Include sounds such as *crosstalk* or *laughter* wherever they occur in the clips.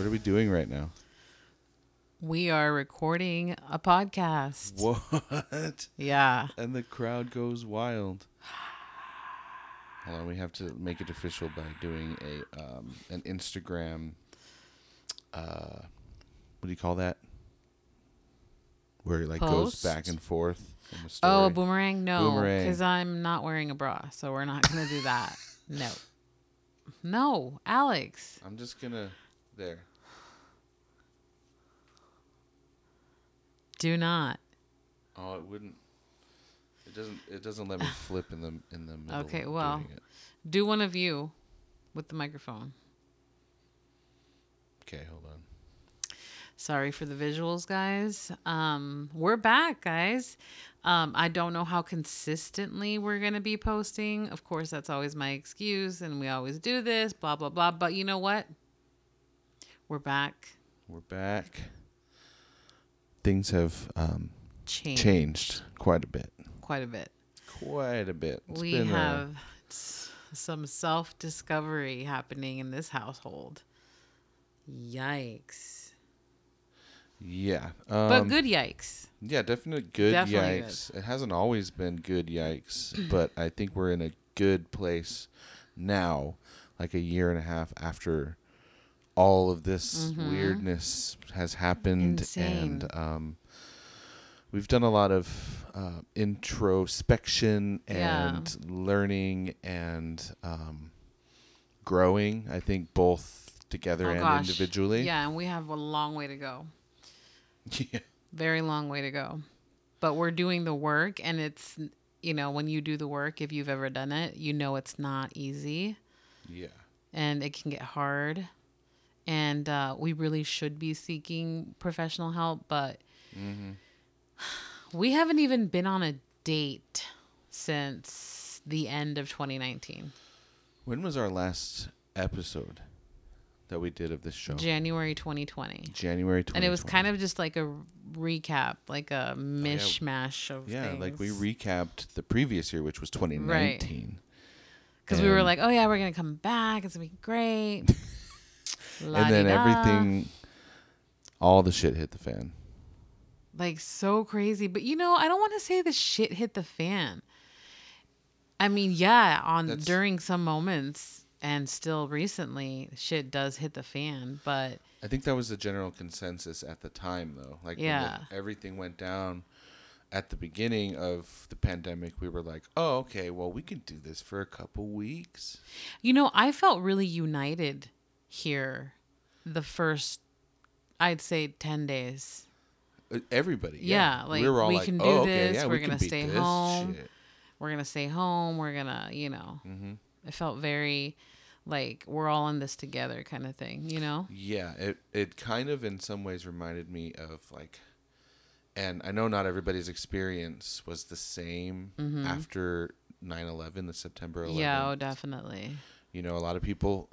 What are we doing right now? We are recording a podcast. What? Yeah. And the crowd goes wild. Hold on, we have to make it official by doing a um, an Instagram. Uh, what do you call that? Where it like Post? goes back and forth. In the story. Oh, a boomerang? No, because I'm not wearing a bra, so we're not gonna do that. No. No, Alex. I'm just gonna there. Do not. Oh, it wouldn't. It doesn't. It doesn't let me *sighs* flip in the in the middle. Okay, well. Do one of you with the microphone. Okay, hold on. Sorry for the visuals, guys. Um, we're back, guys. Um, I don't know how consistently we're going to be posting. Of course, that's always my excuse, and we always do this, blah, blah, blah. But you know what? We're back. We're back. Things have um, Changed, changed quite a bit. quite a bit. Quite a bit. It's we have s- some self discovery happening in this household. Yikes. yeah. But um, good yikes. Yeah, definitely good Definitely yikes. It hasn't always been good yikes, *clears throat* but I think we're in a good place now, like a year and a half after all of this weirdness has happened, Mm-hmm. Insane. and um, we've done a lot of uh, introspection Yeah. and learning and um, growing. I think both together Oh, and gosh. individually. Yeah, and we have a long way to go. *laughs* yeah. Very long way to go. But we're doing the work, and it's, you know, when you do the work, if you've ever done it, you know it's not easy Yeah. and it can get hard. And uh, we really should be seeking professional help, but we haven't even been on a date since the end of 2019, When was our last episode that we did of this show? January 2020. January 2020. And it was kind of just like a recap, like a mishmash of Oh, yeah, things. like we recapped the previous year, which was 2019. Because we were like, oh yeah, we're gonna come back. It's gonna be great. *laughs* and then everything, all the shit hit the fan. like so crazy. But you know, I don't want to say the shit hit the fan. I mean, yeah, on That's- during some moments and still recently, shit does hit the fan. But I think that was the general consensus at the time, though. Like, when Yeah. the, everything went down at the beginning of the pandemic, we were like, oh, okay, well, we can do this for a couple weeks. you know, I felt really united here. The first, I'd say, ten days. Uh, Everybody. Yeah, Yeah. like, we were all we like, can do oh, okay, this, yeah, we're we gonna stay home. shit." we're gonna stay home we're gonna you know Mm-hmm. it felt very like we're all in this together kind of thing you know Yeah, it it kind of in some ways reminded me of like and I know not everybody's experience was the same after 9/11, the September 11th. Mm-hmm. yeah oh definitely You know, a lot of people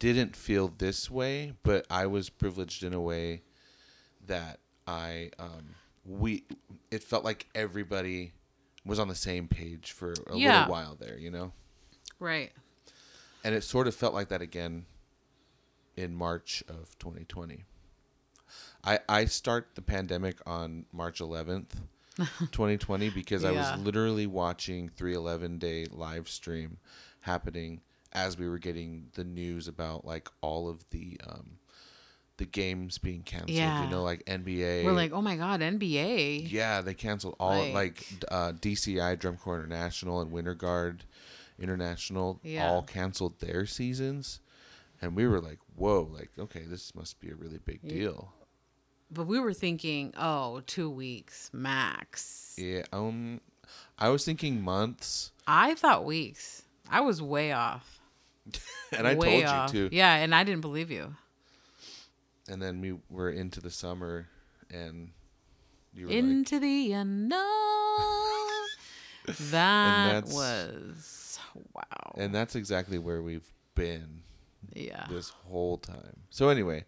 didn't feel this way, but I was privileged in a way that I um we it felt like everybody was on the same page for a Yeah. little while there, you know? right And it sort of felt like that again in March of 2020. I I start the pandemic on March 11th, 2020 *laughs* because I was literally watching 311 day live stream happening as we were getting the news about like all of the um the games being canceled, Yeah. you know, like NBA. we're like oh my god nba Yeah, they canceled all Like- like, uh, DCI Drum Corps International and Winter Guard International Yeah. all canceled their seasons, and we were like, "Whoa! Like, okay, this must be a really big deal." but we were thinking oh two weeks max Yeah. Um, I was thinking months, i thought weeks i was way off *laughs* and I told off. you too. yeah and i didn't believe you And then we were into the summer, and you were like, into the unknown *laughs* that was wow and that's exactly where we've been yeah this whole time. So anyway,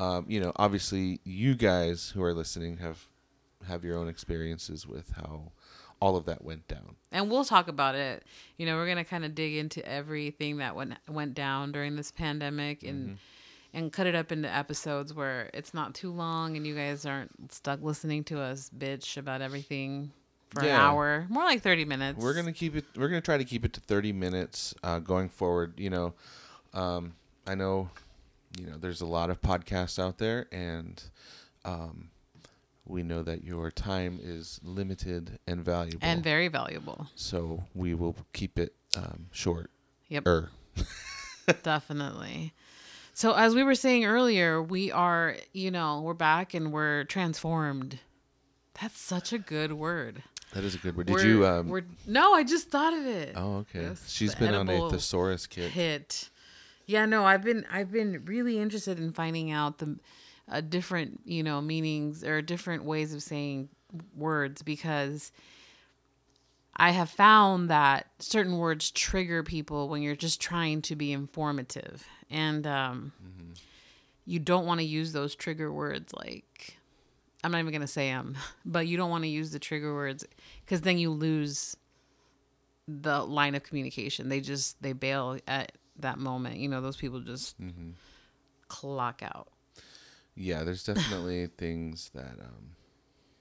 um, you know, obviously you guys who are listening have have your own experiences with how all of that went down. and we'll talk about it. You know, we're gonna kind of dig into everything that went went down during this pandemic and and cut it up into episodes where it's not too long and you guys aren't stuck listening to us bitch about everything for an hour. More like 30 minutes. We're gonna keep it. We're gonna try to keep it to thirty minutes uh, going forward. You know, um, I know, you know, there's a lot of podcasts out there, and um, we know that your time is limited and valuable. and very valuable. so we will keep it um, short. Yep. Er, *laughs* *laughs* Definitely. So as we were saying earlier, we are, you know, we're back and we're transformed. That's such a good word. that is a good word. Did We're- you? Um, we're no, I just thought of it. oh, okay. Yes, She's been on a thesaurus kit. hit. Yeah, no, I've been I've been really interested in finding out the uh, different, you know, meanings or different ways of saying words because I have found that certain words trigger people when you're just trying to be informative, and um, you don't want to use those trigger words. Like, I'm not even gonna say them, *laughs* but you don't want to use the trigger words because then you lose the line of communication. They just they bail at that moment. You know, those people just Mm-hmm. clock out. Yeah, there's definitely *laughs* things that um,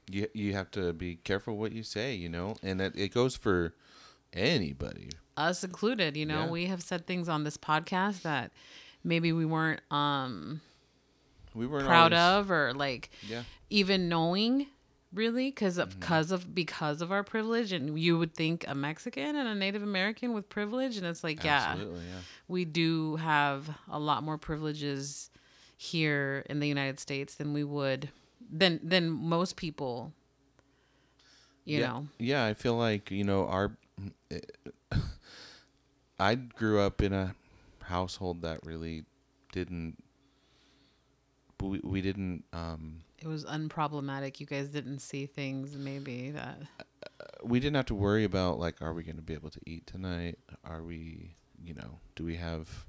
you you have to be careful what you say, you know, and it, it goes for anybody. Us included, you know, Yeah. we have said things on this podcast that maybe we weren't um We weren't proud always- of or like Yeah, even knowing really because Mm-hmm. of because of because of our privilege and you would think a mexican and a native american with privilege and it's like yeah absolutely. Yeah, we do have a lot more privileges here in the united states than we would than than most people you yeah. know Yeah, I feel like you know our. I grew up in a household that really didn't. We we didn't. Um, it was unproblematic you guys didn't see things maybe that we didn't have to worry about like are we going to be able to eat tonight are we you know do we have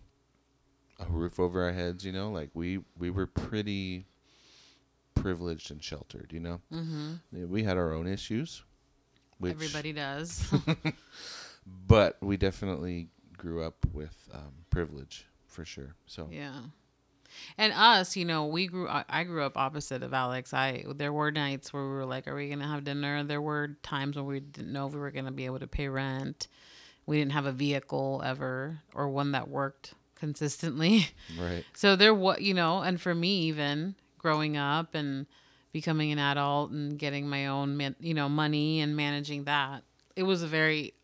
a roof over our heads you know like we we were pretty privileged and sheltered you know hmm we had our own issues which everybody does *laughs* *laughs* but we definitely grew up with um, privilege for sure so Yeah. And us, you know, we grew. I I grew up opposite of Alex. I there were nights where we were like, "Are we gonna have dinner?" There were times when we didn't know if we were gonna be able to pay rent. We didn't have a vehicle ever, or one that worked consistently. right *laughs* So there, what you know, and for me, even growing up and becoming an adult and getting my own, you know, money and managing that, it was a very,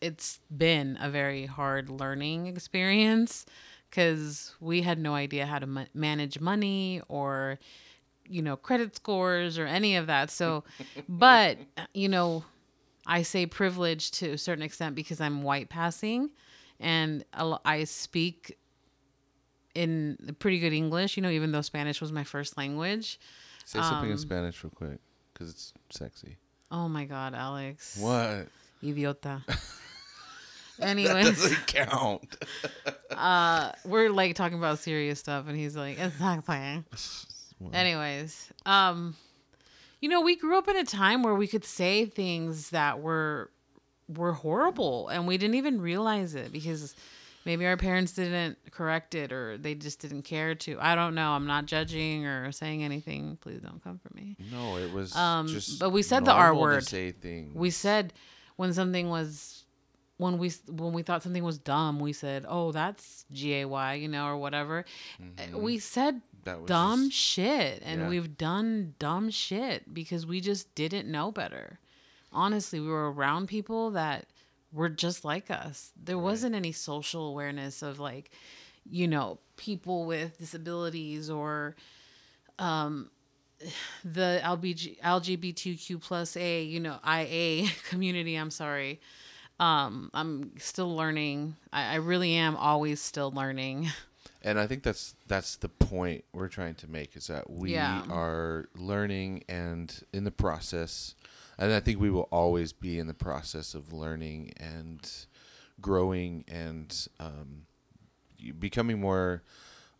it's been a very hard learning experience because we had no idea how to ma- manage money or, you know, credit scores or any of that. So, *laughs* but you know, I say privilege to a certain extent because I'm white passing and I speak in pretty good English, you know, even though Spanish was my first language. say something in Um, spanish real quick because it's sexy Oh my God, Alex. what Idiota. *laughs* that Anyways, doesn't count *laughs* uh, we're like talking about serious stuff, and he's like, it's not playing. *laughs* Anyways, um, you know, we grew up in a time where we could say things that were were horrible, and we didn't even realize it because maybe our parents didn't correct it or they just didn't care to. I don't know. I'm not judging or saying anything. Please don't come for me. no it was Um, just but we said the r word say things We said when something was when we when we thought something was dumb, we said, "Oh, that's gay you know, or whatever. Uh, We said that was dumb just- shit, and yeah. we've done dumb shit because we just didn't know better. Honestly, we were around people that were just like us. There wasn't any social awareness of like, you know, people with disabilities or um *sighs* the LBG, LGBTQ plus A, you know, IA *laughs* community. I'm sorry. Um, I'm still learning. I, I really am always still learning. *laughs* and i think that's that's the point we're trying to make is that we Yeah. are learning and in the process and i think we will always be in the process of learning and growing and um, becoming more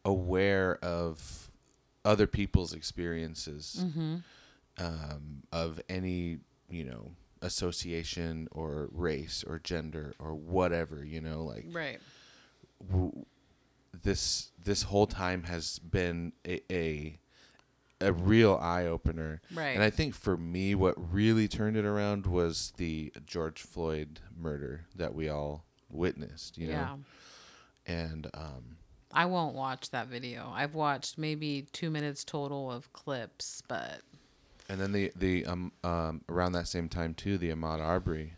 aware of other people's experiences Mm-hmm. um, of any you know association or race or gender or whatever you know like Right. w- this this whole time has been a a, a real eye opener. Right. And I think for me, what really turned it around was the George Floyd murder that we all witnessed. You know, yeah. and um, I won't watch that video. I've watched maybe two minutes total of clips, but and then the the um um around that same time too, the Ahmaud Arbery,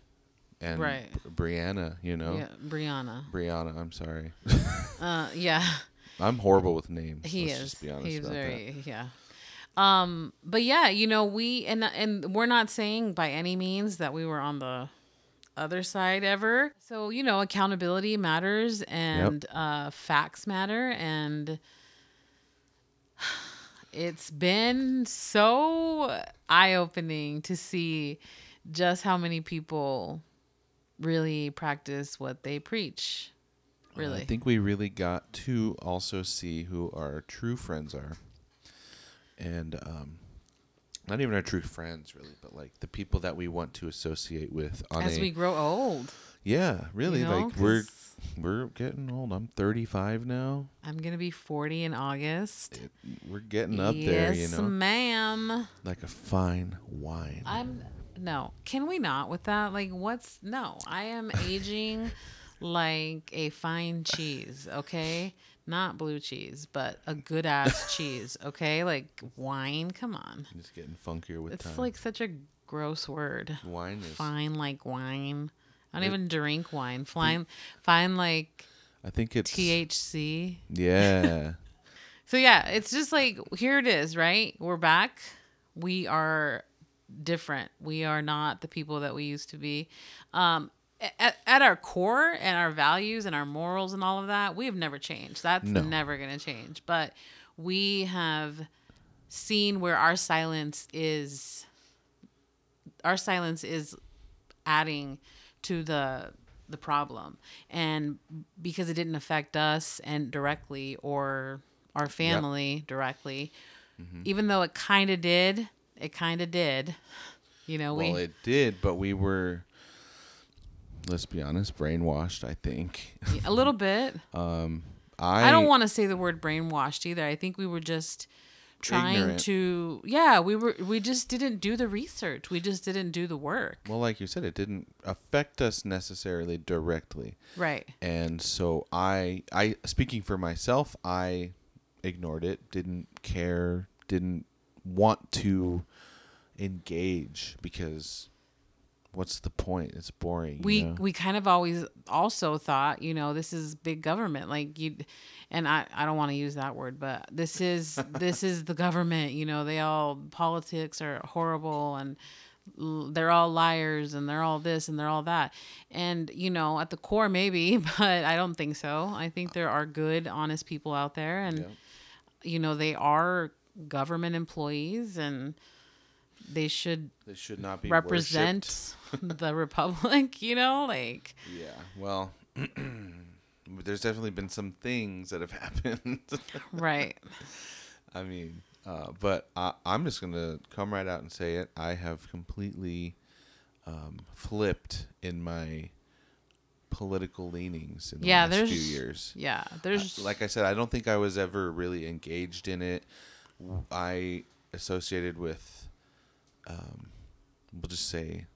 and Right. Br- Breonna. You know, yeah, Breonna. Breonna. I'm sorry. Uh, yeah, *laughs* I'm horrible with names. he let's is. Just be honest He's about that. very yeah. Um, but yeah, you know, we and and we're not saying by any means that we were on the other side ever. So you know, accountability matters and uh, facts matter, and it's been so eye opening to see just how many people really practice what they preach. Really, I think we really got to also see who our true friends are. And um, not even our true friends, really, but like the people that we want to associate with on as a we grow old. yeah, really, you know, like we're we're getting old. I'm 35 now. I'm gonna be 40 in August. It, we're getting up yes, there, you know, ma'am. like a fine wine. I'm no. Can we not with that? Like, what's no? I am aging *laughs* like a fine cheese. Okay, not blue cheese, but a good ass *laughs* cheese. Okay, like wine. Come on, Just getting funkier with it's time. like such a gross word. wine is. Fine like wine. I don't It- even drink wine. Fine, fine like I think it's THC. yeah. *laughs* So yeah, it's just like here it is, right? We're back. We are different. We are not the people that we used to be. Um at, at our core and our values and our morals and all of that, we have never changed. That's No. never going to change. But we have seen where our silence is our silence is adding to the the problem and because it didn't affect us and directly or our family directly Mm-hmm. even though it kind of did it kind of did you know Well, we it did, but we were, let's be honest, brainwashed. I think. a little bit *laughs* Um, I i, don't want to say the word brainwashed either i think we were just trying Ignorant. to yeah we were we just didn't do the research we just didn't do the work Well, like you said, it didn't affect us necessarily directly, right and so I, I speaking for myself, I ignored it, didn't care, didn't want to engage because what's the point? It's boring. you we know? we kind of always also thought you know this is big government like you and i i don't want to use that word but this is this is the government you know they all politics are horrible and they're all liars and they're all this and they're all that and you know at the core maybe *laughs* but i don't think so i think there are good honest people out there and Yeah. you know they are government employees and they should They should not be represent *laughs* the republic *laughs* you know like. Yeah. Well, *clears throat* there's definitely been some things that have *laughs* happened. right I mean, uh, but I, I'm just gonna come right out and say it. I have completely um, flipped in my political leanings in the Yeah, last few years. yeah there's Uh, like I said, I don't think I was ever really engaged in it. i associated with, um, we'll just say,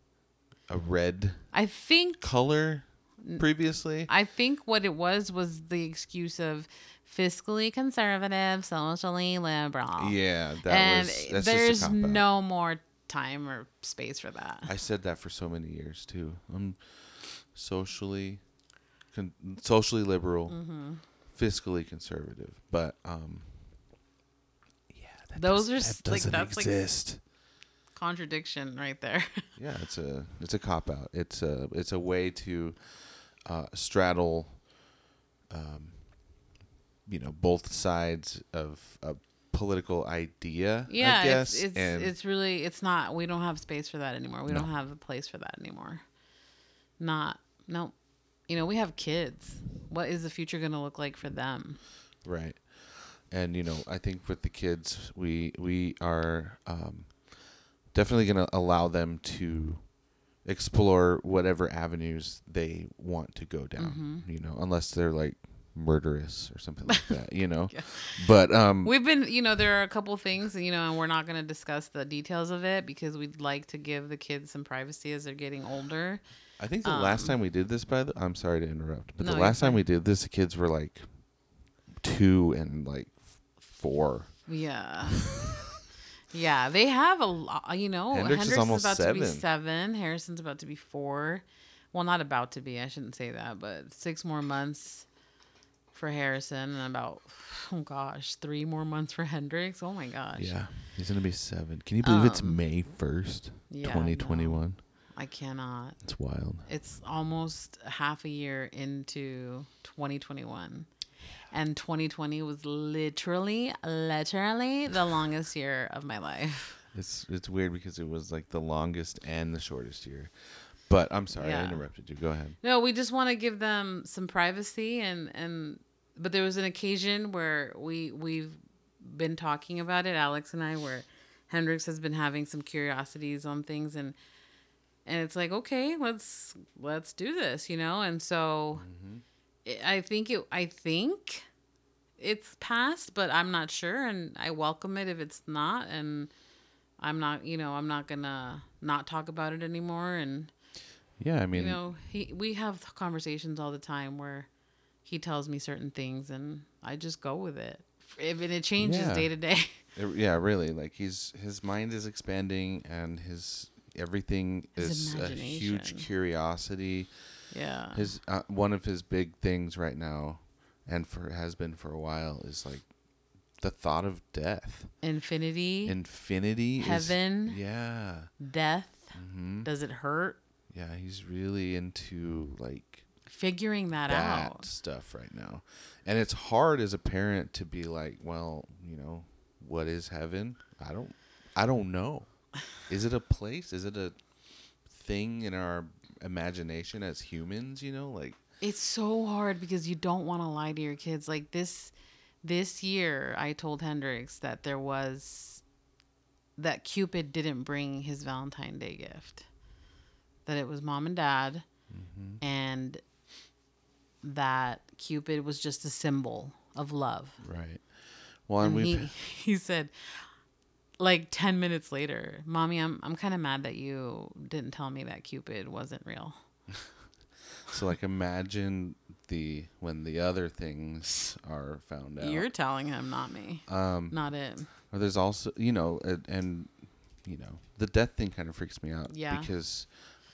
a red i think color previously. i think what it was was the excuse of fiscally conservative socially liberal yeah, that and was. That's there's no more time or space for that I said that for so many years too. I'm socially, con- socially liberal, Mm-hmm. fiscally conservative, but um, yeah, that Those are that like, doesn't that's, like, exist. Contradiction right there *laughs* yeah, it's a it's a cop out. It's a it's a way to uh, straddle, um, you know, both sides of a political idea. yeah I guess, it's it's, and it's really it's not we don't have space for that anymore we No. don't have a place for that anymore not no you know we have kids what is the future going to look like for them Right. And you know, I think with the kids, we we are um, definitely going to allow them to explore whatever avenues they want to go down. Mm-hmm. You know, unless they're like murderous or something like that, you know. *laughs* Yeah. But um, We've been, you know, there are a couple things, you know, and we're not going to discuss the details of it because we'd like to give the kids some privacy as they're getting older. I think the last time we did this, by the I'm sorry to interrupt, but um, No, the last time we did this, the kids were like two and like four. Yeah. *laughs* yeah, they have a lot, you know. Hendrix Hendrix, is almost about to be seven. seven. Harrison's about to be four. Well, not about to be. I shouldn't say that, but six more months for Harrison and about, oh gosh, three more months for Hendrix. Oh my gosh. Yeah, he's gonna be seven. Can you believe it's Um, May first, Yeah, twenty twenty one? I cannot. It's wild. It's almost half a year into 2021. And 2020 was literally, literally the longest year of my life. It's it's weird because it was like the longest and the shortest year. But I'm sorry, I interrupted you. Go ahead. No, we just want to give them some privacy and and but there was an occasion where we we've been talking about it, Alex and I, where Hendrix has been having some curiosities on things and and it's like okay, let's let's do this, you know. And so mm-hmm. it, I think it I think it's passed, but I'm not sure, and I welcome it if it's not, and I'm not, you know, I'm not gonna not talk about it anymore, and Yeah, I mean, you know he we have conversations all the time where he tells me certain things and i just go with it if and it changes Yeah. day to day *laughs* it- yeah, really. Like he's his mind is expanding and his everything His is a huge curiosity. yeah His uh, one of his big things right now, and for has been for a while, is like the thought of death, infinity infinity, is- Heaven. yeah, death hmm does it hurt yeah. He's really into like figuring that, that out stuff right now, and it's hard as a parent to be like, well, you know, what is heaven? I don't, I don't know. *laughs* Is it a place? Is it a thing in our imagination as humans? You know, like it's so hard because you don't want to lie to your kids. Like this this year i told hendrix that there was that cupid didn't bring his valentine day gift. That it was mom and dad. Mm-hmm. And that cupid was just a symbol of love. Right. Well, and and he, *laughs* he said like 10 minutes later mommy i'm, I'm kind of mad that you didn't tell me that cupid wasn't real *laughs* so like imagine the when the other things are found out. you're telling him not me um, not it Or there's also, you know, and, and you know, the death thing kind of freaks me out. Yeah. Because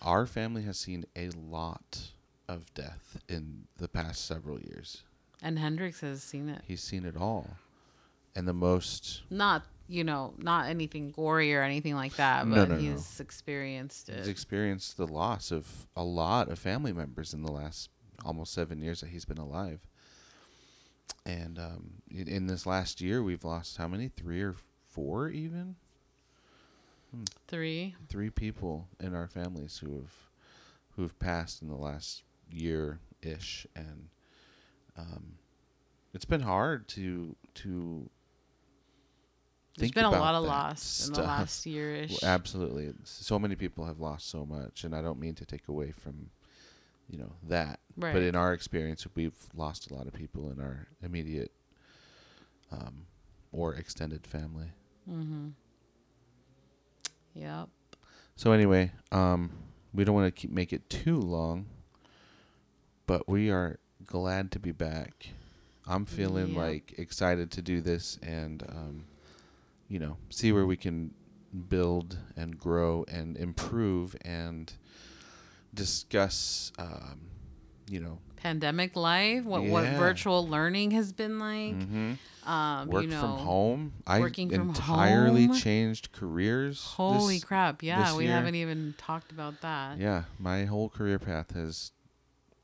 our family has seen a lot of death in the past several years. And Hendrix has seen it. He's seen it all, and the most. Not, you know, not anything gory or anything like that, but no, no. he's experienced it. He's experienced the loss of a lot of family members in the last almost seven years that he's been alive. And um, in, in this last year, we've lost how many? Three or four, even Three. three people in our families who have who have passed in the last year ish, and um, it's been hard to to. There's been a lot of loss in the stuff. last year ish. Well, absolutely, so many people have lost so much, and I don't mean to take away from, you know, that. Right. But in our experience, we've lost a lot of people in our immediate, um, or extended family. mm-hmm. Yep. So anyway, um, we don't want to keep make it too long, but we are glad to be back. I'm feeling Yeah. like excited to do this and, um, you know, see where we can build and grow and improve and discuss, um, you know, Pandemic life, what what virtual learning has been like. mhm. Um, work you know, from home. I working from entirely home. changed careers. Holy this- crap! Yeah, we year. haven't even talked about that. Yeah, my whole career path has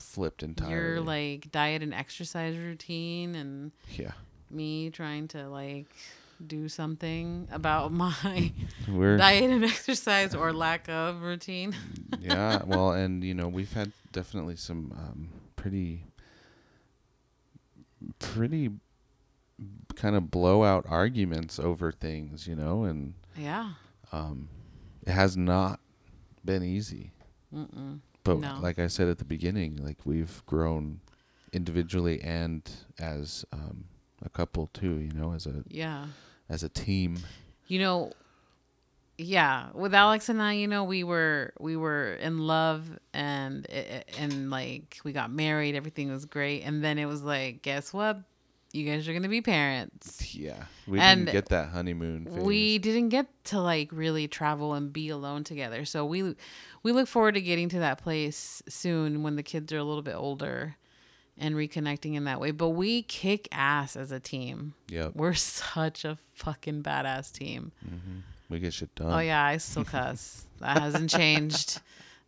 flipped entirely. Your like diet and exercise routine, and yeah. me trying to like do something about *laughs* my We're diet and *laughs* exercise or lack of routine. *laughs* yeah, well, and you know we've had definitely some um, pretty, pretty kind of blowout arguments over things, you know, and Yeah. um, it has not been easy. Mm-mm. But No. like I said at the beginning, like we've grown individually and as um, a couple too. You know, as a Yeah. as a team. You know, yeah, with Alex and I, you know, we were we were in love and eh, eh, and like we got married, everything was great, and then it was like, guess what? You guys are gonna be parents. Yeah, we And didn't get that honeymoon phase. We didn't get to like really travel and be alone together, so we we look forward to getting to that place soon when the kids are a little bit older and reconnecting in that way. But we kick ass as a team. Yep, We're such a fucking badass team. Mm-hmm. we get shit done. Oh yeah, I still cuss. *laughs* that hasn't changed.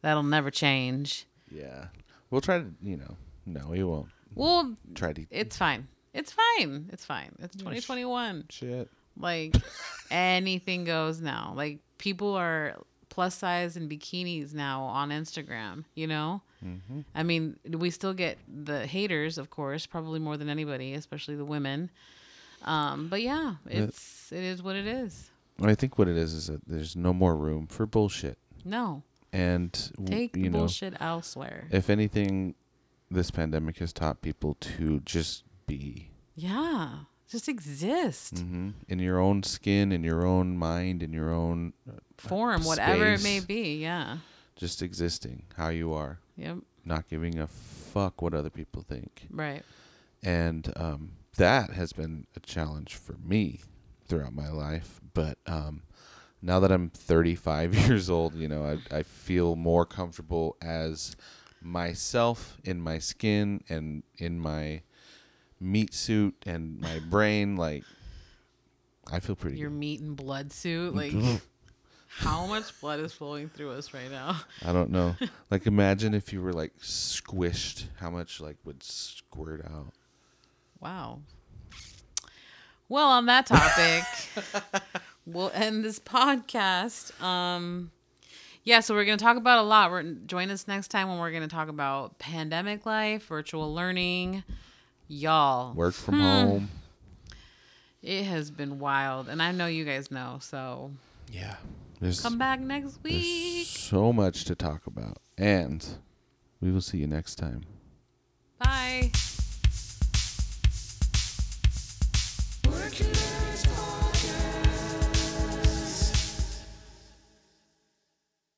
That'll never change. yeah. We'll try to, you know, no, we won't We'll try to. it's fine. It's fine. It's fine. It's mm, 2021. shit. Like *laughs* anything goes now. Like people are plus size in bikinis now on Instagram, you know? Mm-hmm. I mean, we still get the haters, of course, probably more than anybody, especially the women. Um, but yeah, it's it is what it is. I think what it is is that there's no more room for bullshit, No. and Take you know, bullshit elsewhere. if anything, this pandemic has taught people to just be Yeah. Just exist. hmm in your own skin, in your own mind, in your own uh, Form, whatever it may be. Yeah. just existing how you are, Yep. not giving a fuck what other people think. Right. and um, that has been a challenge for me throughout my life. But um, now that I'm 35 *laughs* years old, you know, I, I feel more comfortable as myself in my skin and in my meat suit and my brain. Like, I feel pretty Your good. meat and blood suit. Like, *laughs* how much blood is flowing through us right now? I don't know. like, imagine if you were like squished, how much like would squirt out. Wow. Well, on that topic, *laughs* we'll end this podcast. Um, yeah, so we're going to talk about a lot. We're join us next time when we're going to talk about pandemic life, virtual learning. Y'all, Work from home. it has been wild, and I know you guys know. So Yeah. There's, come back next week. so much to talk about. And we will see you next time. Bye. Work it out.